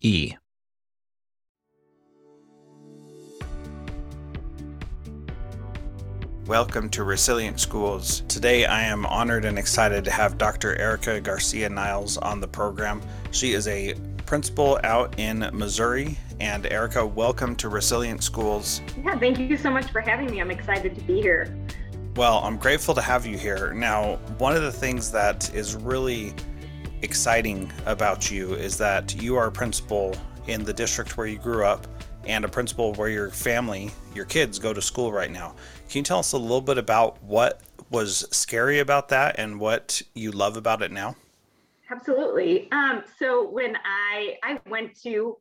E. Welcome to Resilient Schools. Today I am honored and excited to have Dr. Erika Garcia Niles on the program. She is a principal out in Missouri. And Erika, welcome to Resilient Schools. Yeah, thank you so much for having me. I'm excited to be here. Well, I'm grateful to have you here. Now, one of the things that is really exciting about you is that you are a principal in the district where you grew up and a principal where your family, your kids go to school right now. Can you tell us a little bit about what was scary about that and what you love about it now? Absolutely. Um, so when I I went to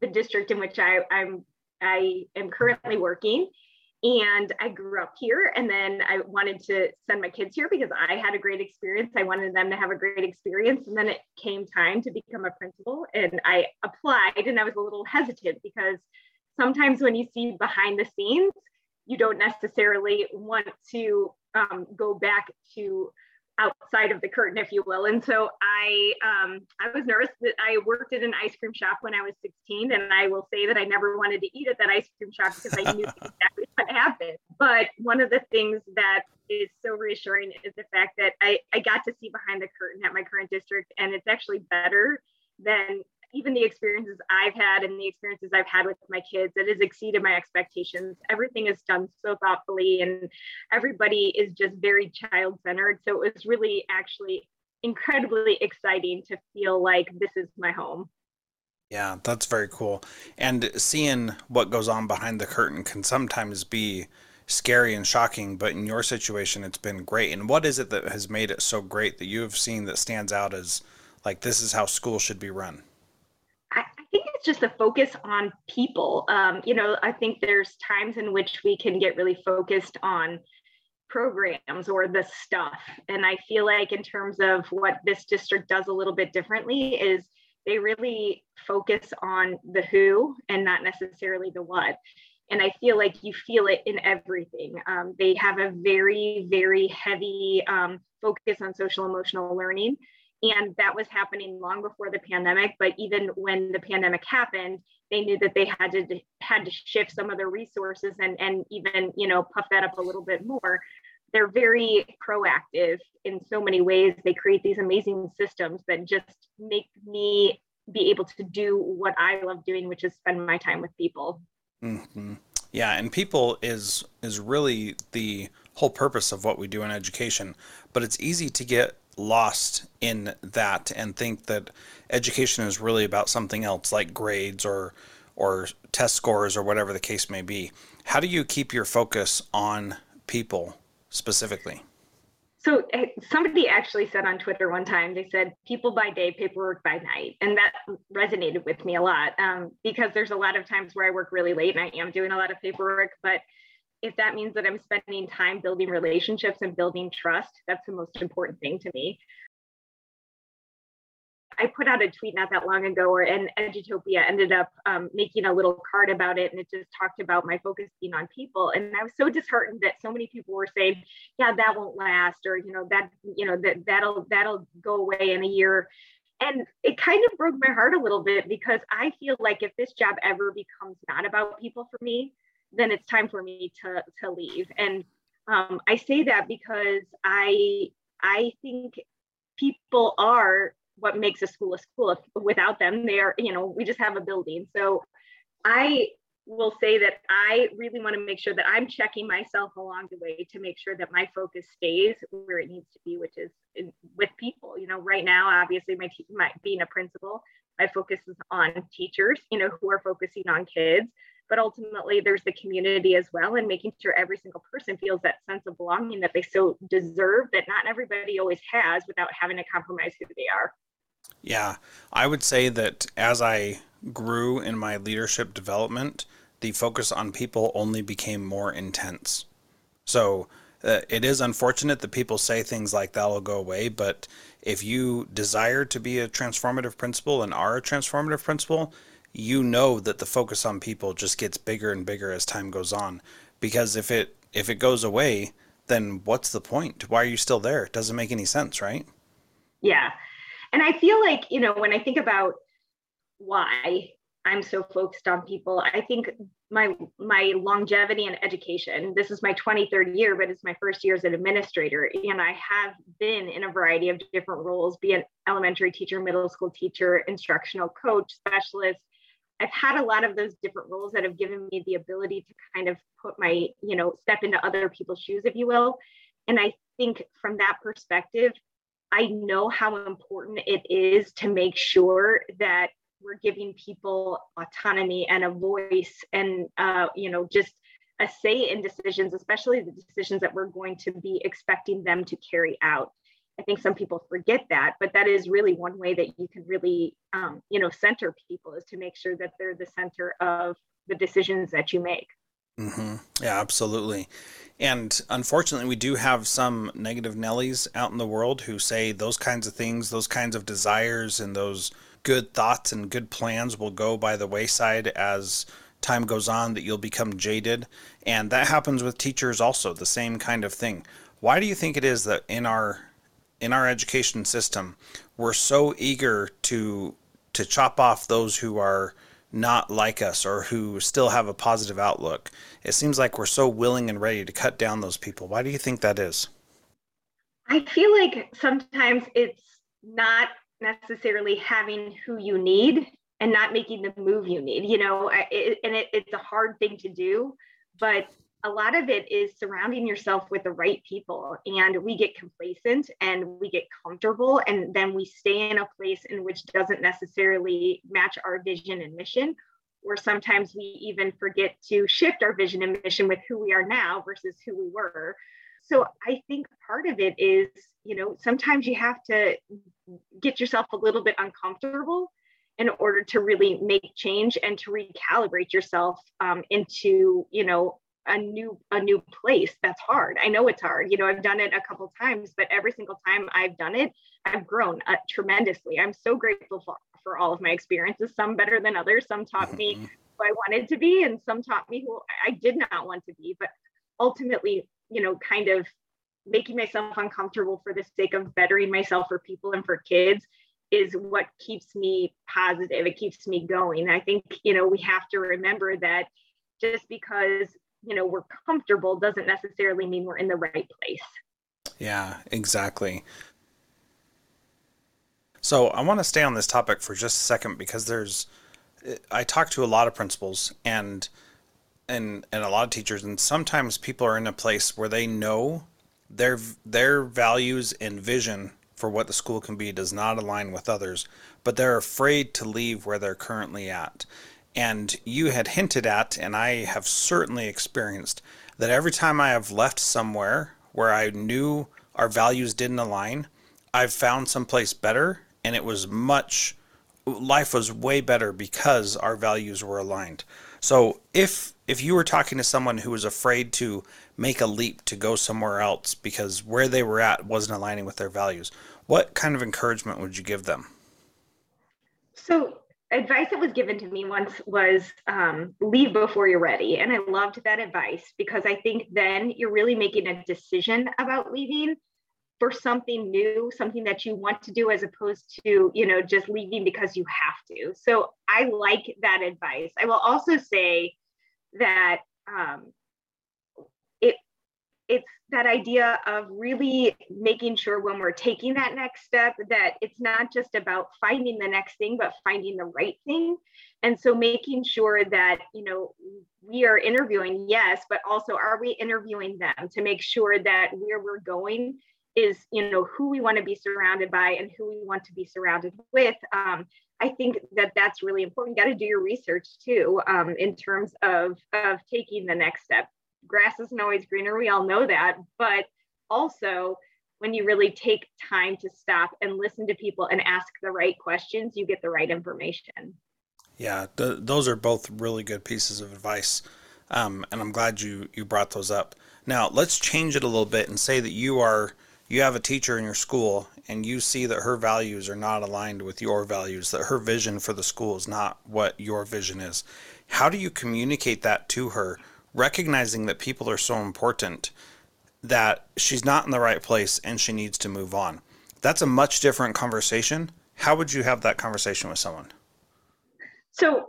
the district in which I, I'm I am currently working, and I grew up here and then I wanted to send my kids here because I had a great experience. I wanted them to have a great experience. And then it came time to become a principal and I applied and I was a little hesitant because sometimes when you see behind the scenes, you don't necessarily want to um, go back to outside of the curtain, if you will. And so I um, I was nervous that I worked at an ice cream shop when I was 16, and I will say that I never wanted to eat at that ice cream shop because I knew exactly what happened. But one of the things that is so reassuring is the fact that I, I got to see behind the curtain at my current district, and it's actually better than even the experiences I've had and the experiences I've had with my kids, it has exceeded my expectations. Everything is done so thoughtfully, and everybody is just very child centered. So it was really actually incredibly exciting to feel like this is my home. Yeah, that's very cool. And seeing what goes on behind the curtain can sometimes be scary and shocking, but in your situation, it's been great. And what is it that has made it so great that you have seen that stands out as like this is how school should be run? Just a focus on people. Um, you know, I think there's times in which we can get really focused on programs or the stuff. And I feel like, in terms of what this district does a little bit differently, is they really focus on the who and not necessarily the what. And I feel like you feel it in everything. Um, they have a very, very heavy um, focus on social emotional learning and that was happening long before the pandemic but even when the pandemic happened they knew that they had to had to shift some of their resources and and even you know puff that up a little bit more. They're very proactive in so many ways. They create these amazing systems that just make me be able to do what i love doing which is spend my time with people. Mm-hmm. yeah and people is is really the whole purpose of what we do in education. But it's easy to get lost in that and think that education is really about something else like grades or or test scores or whatever the case may be. How do you keep your focus on people specifically? So eh, somebody actually said on Twitter one time, they said people by day, paperwork by night. And that resonated with me a lot um, because there's a lot of times where I work really late and I am doing a lot of paperwork, but if that means that I'm spending time building relationships and building trust, that's the most important thing to me. I put out a tweet not that long ago, or and Edutopia ended up um, making a little card about it, and it just talked about my focus being on people. And I was so disheartened that so many people were saying, "Yeah, that won't last," or you know that you know that that'll that'll go away in a year. And it kind of broke my heart a little bit because I feel like if this job ever becomes not about people for me, then it's time for me to to leave. And um, I say that because I I think people are what makes a school a school. If, without them, they are you know we just have a building. So I will say that I really want to make sure that I'm checking myself along the way to make sure that my focus stays where it needs to be, which is in, with people. You know, right now, obviously, my, te- my being a principal, my focus is on teachers. You know, who are focusing on kids but ultimately there's the community as well and making sure every single person feels that sense of belonging that they so deserve that not everybody always has without having to compromise who they are. Yeah i would say that as i grew in my leadership development the focus on people only became more intense. So uh, it is unfortunate that people say things like that will go away but if you desire to be a transformative principal and are a transformative principal you know that the focus on people just gets bigger and bigger as time goes on. Because if it if it goes away then what's the point? Why are you still there? It doesn't make any sense right? Yeah. And i feel like you know when i think about why i'm so focused on people i think my my longevity in education this is my 23rd year but it's my first year as an administrator and i have been in a variety of different roles be an elementary teacher middle school teacher instructional coach specialist I've had a lot of those different roles that have given me the ability to kind of put my, you know, step into other people's shoes, if you will. And I think from that perspective, I know how important it is to make sure that we're giving people autonomy and a voice and, uh, you know, just a say in decisions, especially the decisions that we're going to be expecting them to carry out. I think some people forget that, but that is really one way that you can really, um, you know, center people is to make sure that they're the center of the decisions that you make. Mm-hmm. Yeah, absolutely. And unfortunately, we do have some negative Nellies out in the world who say those kinds of things, those kinds of desires, and those good thoughts and good plans will go by the wayside as time goes on, that you'll become jaded. And that happens with teachers also, the same kind of thing. Why do you think it is that in our in our education system, we're so eager to to chop off those who are not like us or who still have a positive outlook. It seems like we're so willing and ready to cut down those people. Why do you think that is? I feel like sometimes it's not necessarily having who you need and not making the move you need, you know, it, and it, it's a hard thing to do, but a lot of it is surrounding yourself with the right people and we get complacent and we get comfortable and then we stay in a place in which doesn't necessarily match our vision and mission. Or sometimes we even forget to shift our vision and mission with who we are now versus who we were. So i think part of it is you know sometimes you have to get yourself a little bit uncomfortable in order to really make change and to recalibrate yourself um, into you know a new a new place that's hard. I know it's hard you know i've done it a couple times but every single time i've done it i've grown uh, tremendously. I'm so grateful for, for all of my experiences some better than others some taught me mm-hmm. who i wanted to be and some taught me who i did not want to be but ultimately you know kind of making myself uncomfortable for the sake of bettering myself for people and for kids is what keeps me positive. It keeps me going. I think you know we have to remember that just because you know we're comfortable doesn't necessarily mean we're in the right place. Yeah exactly. So i want to stay on this topic for just a second because there's i talk to a lot of principals and and and a lot of teachers and sometimes people are in a place where they know their their values and vision for what the school can be does not align with others but they're afraid to leave where they're currently at and you had hinted at, and I have certainly experienced, that every time I have left somewhere where I knew our values didn't align, I've found someplace better, and it was much, life was way better because our values were aligned. So if if you were talking to someone who was afraid to make a leap to go somewhere else because where they were at wasn't aligning with their values, what kind of encouragement would you give them? So advice that was given to me once was um, leave before you're ready. And I loved that advice because I think then you're really making a decision about leaving for something new, something that you want to do as opposed to, you know, just leaving because you have to. So I like that advice. I will also say that um, it's that idea of really making sure when we're taking that next step that it's not just about finding the next thing but finding the right thing. And so making sure that you know we are interviewing yes but also are we interviewing them to make sure that where we're going is you know who we want to be surrounded by and who we want to be surrounded with. Um, i think that that's really important. You got to do your research too um, in terms of of taking the next step grass isn't always greener. We all know that. But also, when you really take time to stop and listen to people and ask the right questions, you get the right information. Yeah, th- those are both really good pieces of advice. Um, and I'm glad you, you brought those up. Now, let's change it a little bit and say that you are you have a teacher in your school and you see that her values are not aligned with your values, that her vision for the school is not what your vision is. How do you communicate that to her recognizing that people are so important that she's not in the right place and she needs to move on. That's a much different conversation. How would you have that conversation with someone? So,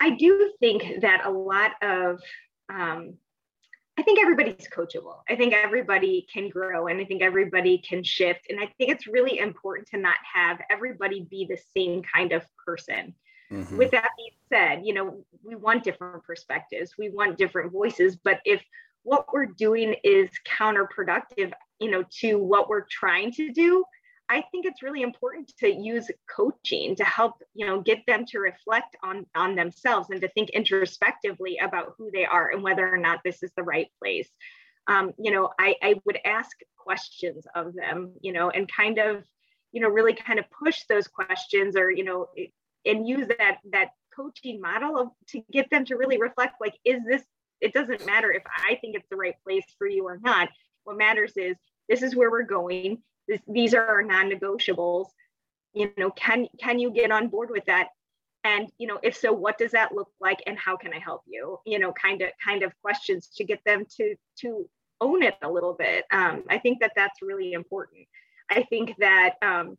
I do think that a lot of, um, I think everybody's coachable. I think everybody can grow and I think everybody can shift. And I think it's really important to not have everybody be the same kind of person. Mm-hmm. With that being said, you know, we want different perspectives, we want different voices, but if what we're doing is counterproductive, you know, to what we're trying to do, I think it's really important to use coaching to help, you know, get them to reflect on on themselves and to think introspectively about who they are and whether or not this is the right place. Um, you know, I, I would ask questions of them, you know, and kind of, you know, really kind of push those questions or, you know, and use that that coaching model of, to get them to really reflect like is this it doesn't matter if i think it's the right place for you or not. What matters is this is where we're going. This, these are our non-negotiables. You know can can you get on board with that? And you know if so what does that look like and how can i help you? You know kind of kind of questions to get them to to own it a little bit. Um, i think that that's really important. I think that um,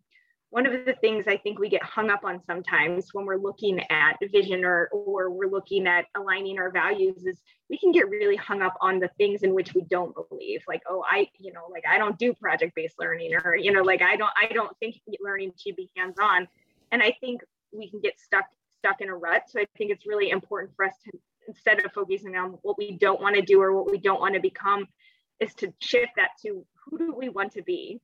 one of the things I think we get hung up on sometimes when we're looking at vision or, or we're looking at aligning our values is we can get really hung up on the things in which we don't believe. Like, oh, I, you know, like I don't do project-based learning or, you know, like I don't, I don't think learning should be hands-on. And I think we can get stuck, stuck in a rut. So I think it's really important for us to, instead of focusing on what we don't want to do or what we don't want to become, is to shift that to who do we want to be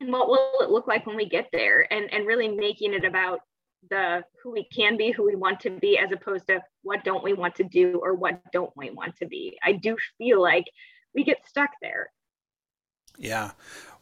and what will it look like when we get there and and really making it about the who we can be who we want to be as opposed to what don't we want to do or what don't we want to be. I do feel like we get stuck there. Yeah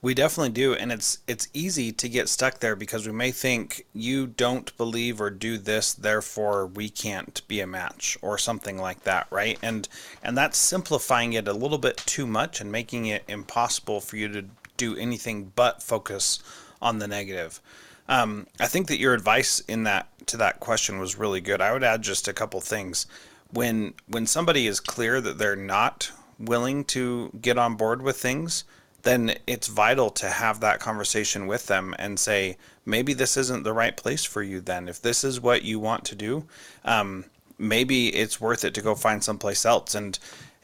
we definitely do and it's it's easy to get stuck there because we may think you don't believe or do this therefore we can't be a match or something like that right? And and that's simplifying it a little bit too much and making it impossible for you to do anything but focus on the negative. Um, I think that your advice in that to that question was really good. I would add just a couple things. When when somebody is clear that they're not willing to get on board with things, then it's vital to have that conversation with them and say, maybe this isn't the right place for you. Then, if this is what you want to do, um, maybe it's worth it to go find someplace else. And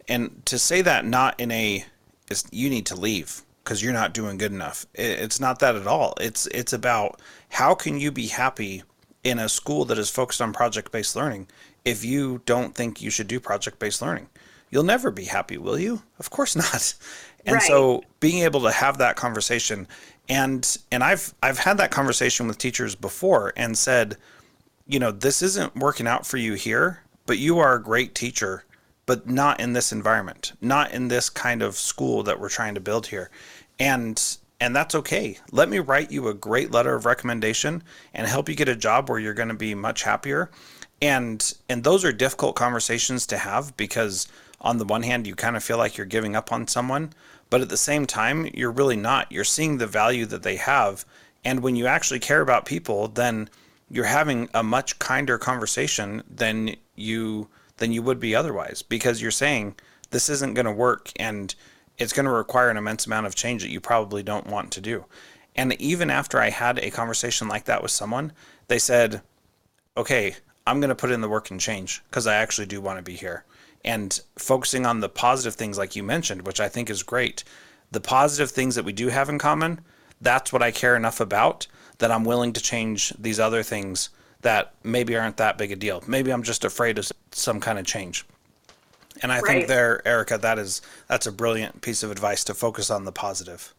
and to say that not in a you need to leave because you're not doing good enough. It's not that at all. It's it's about how can you be happy in a school that is focused on project-based learning if you don't think you should do project-based learning. You'll never be happy, will you? Of course not. And right. so being able to have that conversation and and I've I've had that conversation with teachers before and said, you know, this isn't working out for you here, but you are a great teacher but not in this environment, not in this kind of school that we're trying to build here. And and that's okay. Let me write you a great letter of recommendation and help you get a job where you're going to be much happier. And and those are difficult conversations to have because on the one hand you kind of feel like you're giving up on someone, but at the same time you're really not. You're seeing the value that they have. And when you actually care about people, then you're having a much kinder conversation than you than you would be otherwise because you're saying this isn't going to work and it's going to require an immense amount of change that you probably don't want to do. And even after I had a conversation like that with someone, they said, "Okay, I'm going to put in the work and change because I actually do want to be here." And focusing on the positive things like you mentioned, which I think is great. The positive things that we do have in common, that's what I care enough about that I'm willing to change these other things that maybe aren't that big a deal. Maybe I'm just afraid of some kind of change. And I right. think there, Erika, that is that's a brilliant piece of advice to focus on the positive.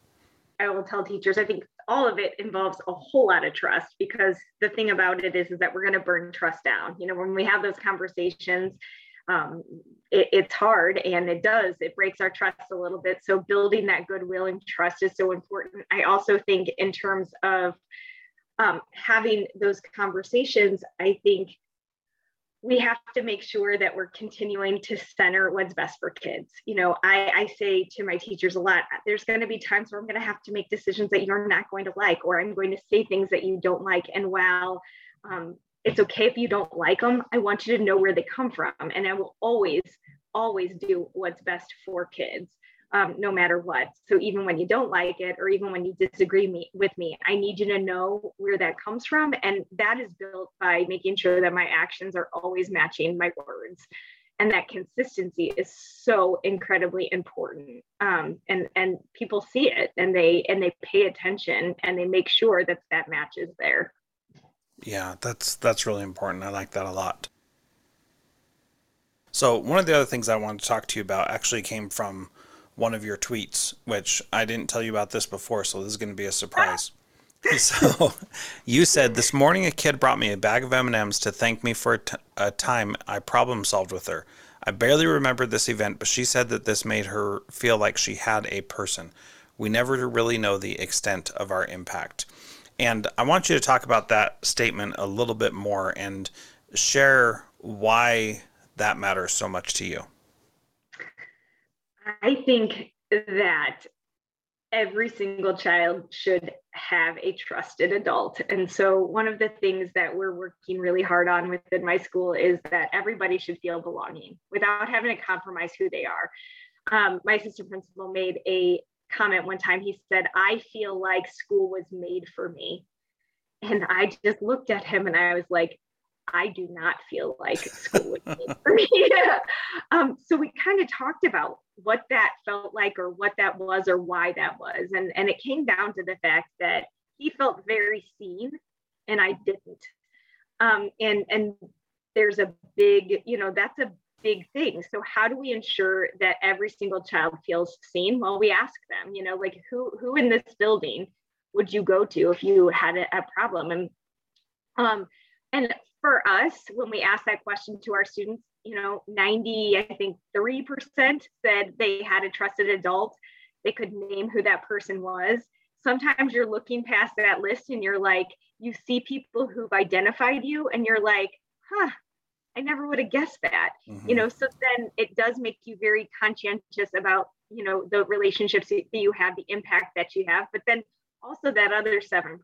I will tell teachers, I think all of it involves a whole lot of trust because the thing about it is, is that we're going to burn trust down. You know, when we have those conversations, um, it, it's hard and it does, it breaks our trust a little bit. So building that goodwill and trust is so important. I also think in terms of um, having those conversations, I think we have to make sure that we're continuing to center what's best for kids. You know, I, I say to my teachers a lot, there's going to be times where I'm going to have to make decisions that you're not going to like, or I'm going to say things that you don't like. And while um, it's okay if you don't like them, I want you to know where they come from. And I will always, always do what's best for kids um, no matter what. So even when you don't like it, or even when you disagree me, with me, I need you to know where that comes from. And that is built by making sure that my actions are always matching my words. And that consistency is so incredibly important. Um, and and people see it and they and they pay attention and they make sure that that match is there. Yeah, that's that's really important. I like that a lot. So one of the other things I wanted to talk to you about actually came from one of your tweets, which I didn't tell you about this before, so this is going to be a surprise. so you said this morning a kid brought me a bag of M&Ms to thank me for a, t- a time I problem solved with her. I barely remembered this event, but she said that this made her feel like she had a person. We never really know the extent of our impact. And I want you to talk about that statement a little bit more and share why that matters so much to you. I think that every single child should have a trusted adult. And so, one of the things that we're working really hard on within my school is that everybody should feel belonging without having to compromise who they are. Um, my assistant principal made a comment one time. He said, I feel like school was made for me. And I just looked at him and I was like, I do not feel like school would be for me. um, so we kind of talked about what that felt like or what that was or why that was. And, and it came down to the fact that he felt very seen and I didn't. Um, and, and there's a big, you know, that's a big thing. So how do we ensure that every single child feels seen? Well, we ask them, you know, like who, who in this building would you go to if you had a, a problem? And, um, and for us, when we asked that question to our students, you know, 90, I think 3% said they had a trusted adult. They could name who that person was. Sometimes you're looking past that list and you're like, you see people who've identified you and you're like, huh, I never would have guessed that. Mm-hmm. You know, so then it does make you very conscientious about, you know, the relationships that you have, the impact that you have. But then also that other 7%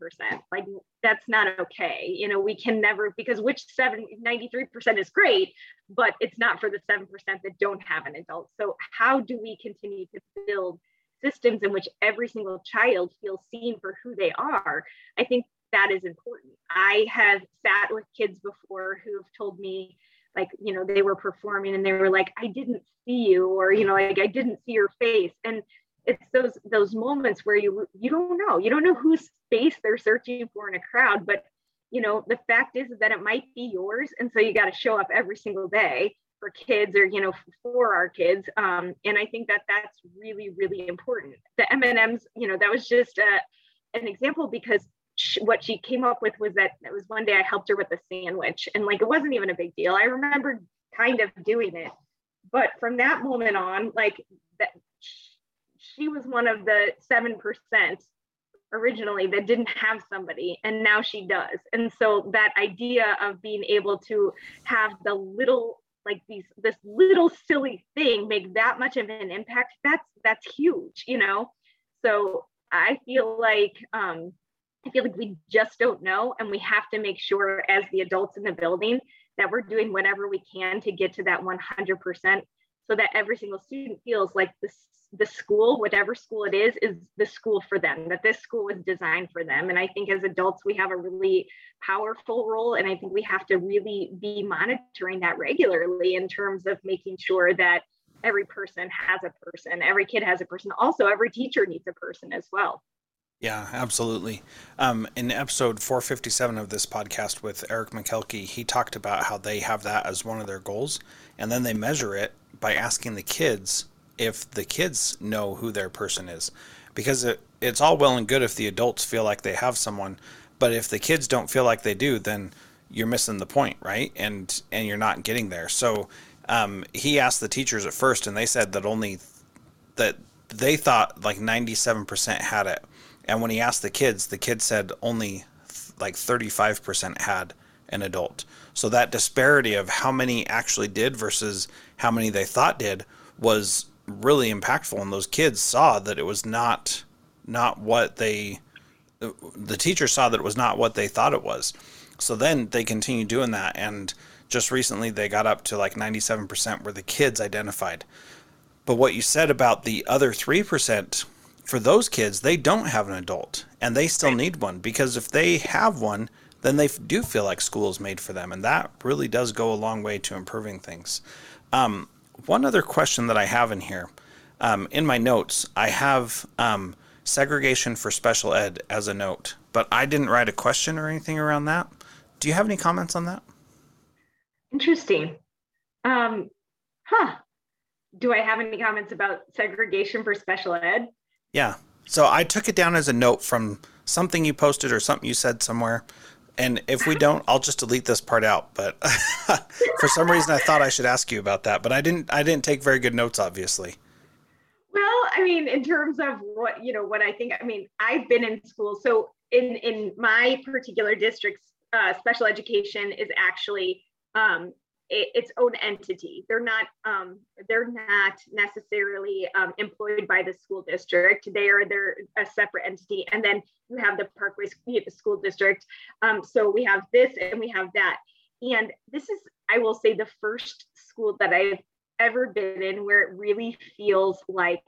like that's not okay. You know we can never because which 7 93% is great but it's not for the 7% that don't have an adult. So how do we continue to build systems in which every single child feels seen for who they are? I think that is important. I have sat with kids before who have told me like you know they were performing and they were like i didn't see you or you know like i didn't see your face. And it's those those moments where you you don't know. You don't know whose face they're searching for in a crowd but you know the fact is, that it might be yours and so you got to show up every single day for kids or you know for our kids um, and i think that that's really really important. The m&ms you know that was just a, an example because she, what she came up with was that it was one day i helped her with a sandwich and like it wasn't even a big deal. I remember kind of doing it but from that moment on like that she was one of the 7% originally that didn't have somebody and now she does and so that idea of being able to have the little like these this little silly thing make that much of an impact that's that's huge you know so i feel like um I feel like we just don't know. And we have to make sure, as the adults in the building, that we're doing whatever we can to get to that 100% so that every single student feels like this the school whatever school it is is the school for them that this school was designed for them. And i think as adults we have a really powerful role and i think we have to really be monitoring that regularly in terms of making sure that every person has a person every kid has a person. Also every teacher needs a person as well yeah, absolutely. Um, in episode 457 of this podcast with Eric Makelky, he talked about how they have that as one of their goals, and then they measure it by asking the kids if the kids know who their person is. Because it, it's all well and good if the adults feel like they have someone, but if the kids don't feel like they do, then you're missing the point, right? And and you're not getting there. So um, he asked the teachers at first, and they said that only that they thought like 97% had it and when he asked the kids, the kids said only like 35% had an adult. So that disparity of how many actually did versus how many they thought did was really impactful and those kids saw that it was not not what they the teacher saw that it was not what they thought it was. So then they continued doing that and just recently they got up to like 97% where the kids identified. But what you said about the other 3% for those kids, they don't have an adult and they still need one because if they have one, then they do feel like school is made for them. And that really does go a long way to improving things. Um, one other question that I have in here um, in my notes, I have um, segregation for special ed as a note, but I didn't write a question or anything around that. Do you have any comments on that? Interesting. Um, huh. Do I have any comments about segregation for special ed? Yeah. So I took it down as a note from something you posted or something you said somewhere. And if we don't, I'll just delete this part out. But for some reason, I thought I should ask you about that, but I didn't. I didn't take very good notes, obviously. Well, I mean, in terms of what you know, what I think. I mean, I've been in school, so in in my particular district's uh, special education is actually um, its own entity. They're not um, they're not necessarily um, employed by the school district. They are they're a separate entity. And then you have the Parkway School District. Um, so we have this and we have that. And this is, I will say, the first school that I've ever been in where it really feels like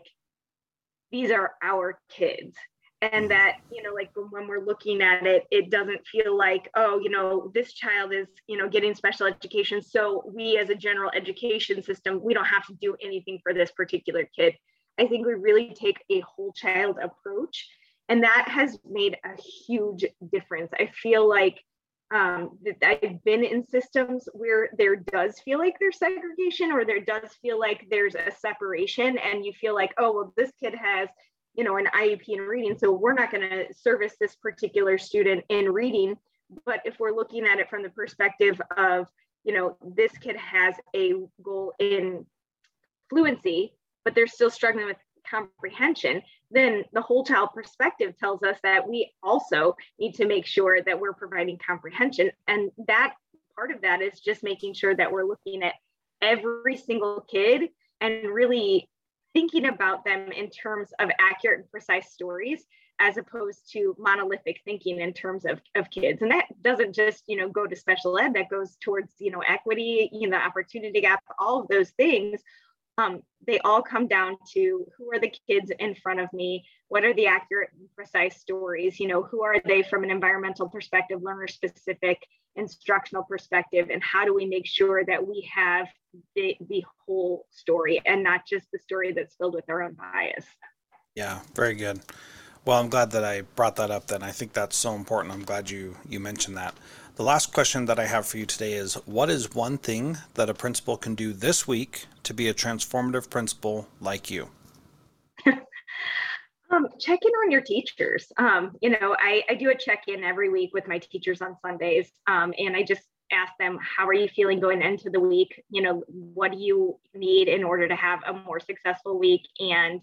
these are our kids and that you know like when we're looking at it it doesn't feel like oh you know this child is you know getting special education. So we as a general education system we don't have to do anything for this particular kid. I think we really take a whole child approach and that has made a huge difference. I feel like um, that I've been in systems where there does feel like there's segregation or there does feel like there's a separation and you feel like, oh, well, this kid has you know, an IEP in reading. So we're not going to service this particular student in reading. But if we're looking at it from the perspective of, you know, this kid has a goal in fluency, but they're still struggling with comprehension, then the whole child perspective tells us that we also need to make sure that we're providing comprehension. And that part of that is just making sure that we're looking at every single kid and really thinking about them in terms of accurate and precise stories as opposed to monolithic thinking in terms of, of kids. And that doesn't just you know go to special ed that goes towards you know equity you know opportunity gap all of those things. Um, they all come down to who are the kids in front of me? What are the accurate and precise stories? You know who are they from an environmental perspective learner specific instructional perspective and how do we make sure that we have the, the whole story and not just the story that's filled with our own bias. Yeah very good. Well i'm glad that i brought that up then. I think that's so important. I'm glad you you mentioned that. The last question that i have for you today is what is one thing that a principal can do this week to be a transformative principal like you Um, check in on your teachers. Um, you know, I, I do a check in every week with my teachers on Sundays, um, and I just ask them, how are you feeling going into the week? You know, what do you need in order to have a more successful week? And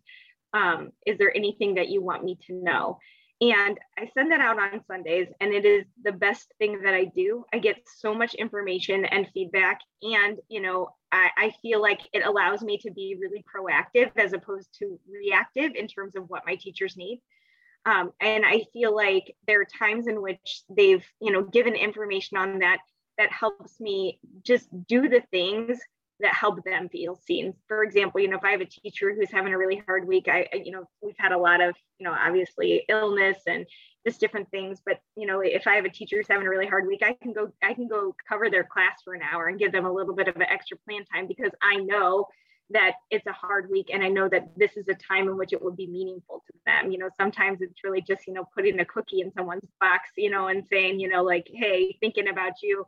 um, is there anything that you want me to know? And I send that out on Sundays, and it is the best thing that I do. I get so much information and feedback, and you know, I, I, feel like it allows me to be really proactive as opposed to reactive in terms of what my teachers need. Um, and I feel like there are times in which they've, you know, given information on that that helps me just do the things that help them feel seen. For example, you know, if I have a teacher who's having a really hard week, I, you know, we've had a lot of, you know, obviously illness and just different things. But you know, if I have a teacher who's having a really hard week, I can go, I can go cover their class for an hour and give them a little bit of an extra plan time because I know that it's a hard week and I know that this is a time in which it would be meaningful to them. You know, sometimes it's really just, you know, putting a cookie in someone's box, you know, and saying, you know, like, hey, thinking about you.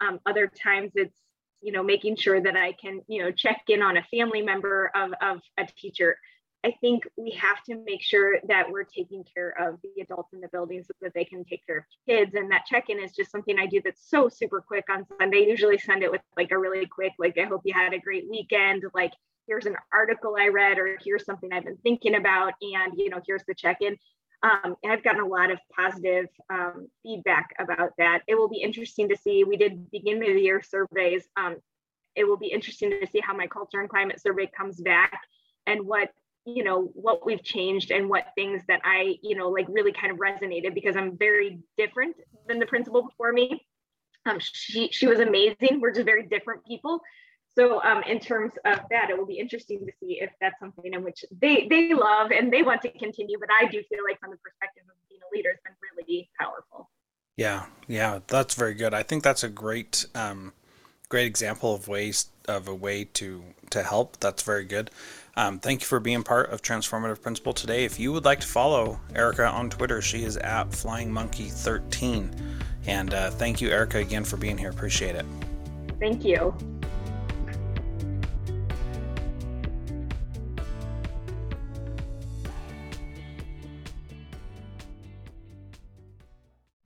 Um, other times it's, you know, making sure that I can, you know, check in on a family member of, of a teacher. I think we have to make sure that we're taking care of the adults in the building so that they can take care of kids. And that check in is just something I do that's so super quick on Sunday. Usually send it with like a really quick, like, I hope you had a great weekend. Like, here's an article I read, or here's something I've been thinking about. And, you know, here's the check in. Um, I've gotten a lot of positive um, feedback about that. It will be interesting to see. We did beginning of the year surveys. Um, it will be interesting to see how my culture and climate survey comes back and what you know what we've changed and what things that I you know like really kind of resonated because I'm very different than the principal before me. Um, she she was amazing. We're just very different people. So um, in terms of that, it will be interesting to see if that's something in which they they love and they want to continue. But I do feel like from the perspective of being a leader, it's been really powerful. Yeah, yeah, that's very good. I think that's a great um, great example of ways of a way to to help. That's very good. Um, thank you for being part of Transformative Principal today. If you would like to follow Erika on Twitter, she is at Flying Monkey 13 And uh, thank you, Erika, again for being here. Appreciate it. Thank you.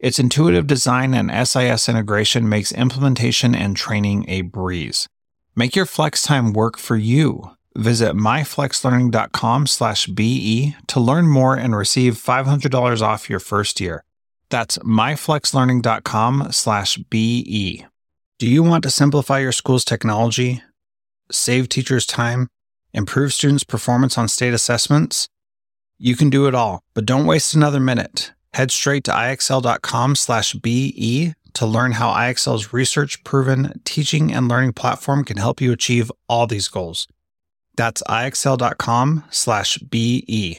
Its intuitive design and SIS integration makes implementation and training a breeze. Make your flex time work for you. Visit myflexlearning.com/be to learn more and receive $500 off your first year. That's myflexlearning.com slash BE. Do you want to simplify your school's technology, save teachers time, improve students' performance on state assessments? You can do it all, but don't waste another minute. Head straight to ixl.com slash BE to learn how IXL's research proven teaching and learning platform can help you achieve all these goals. That's ixl.com slash BE.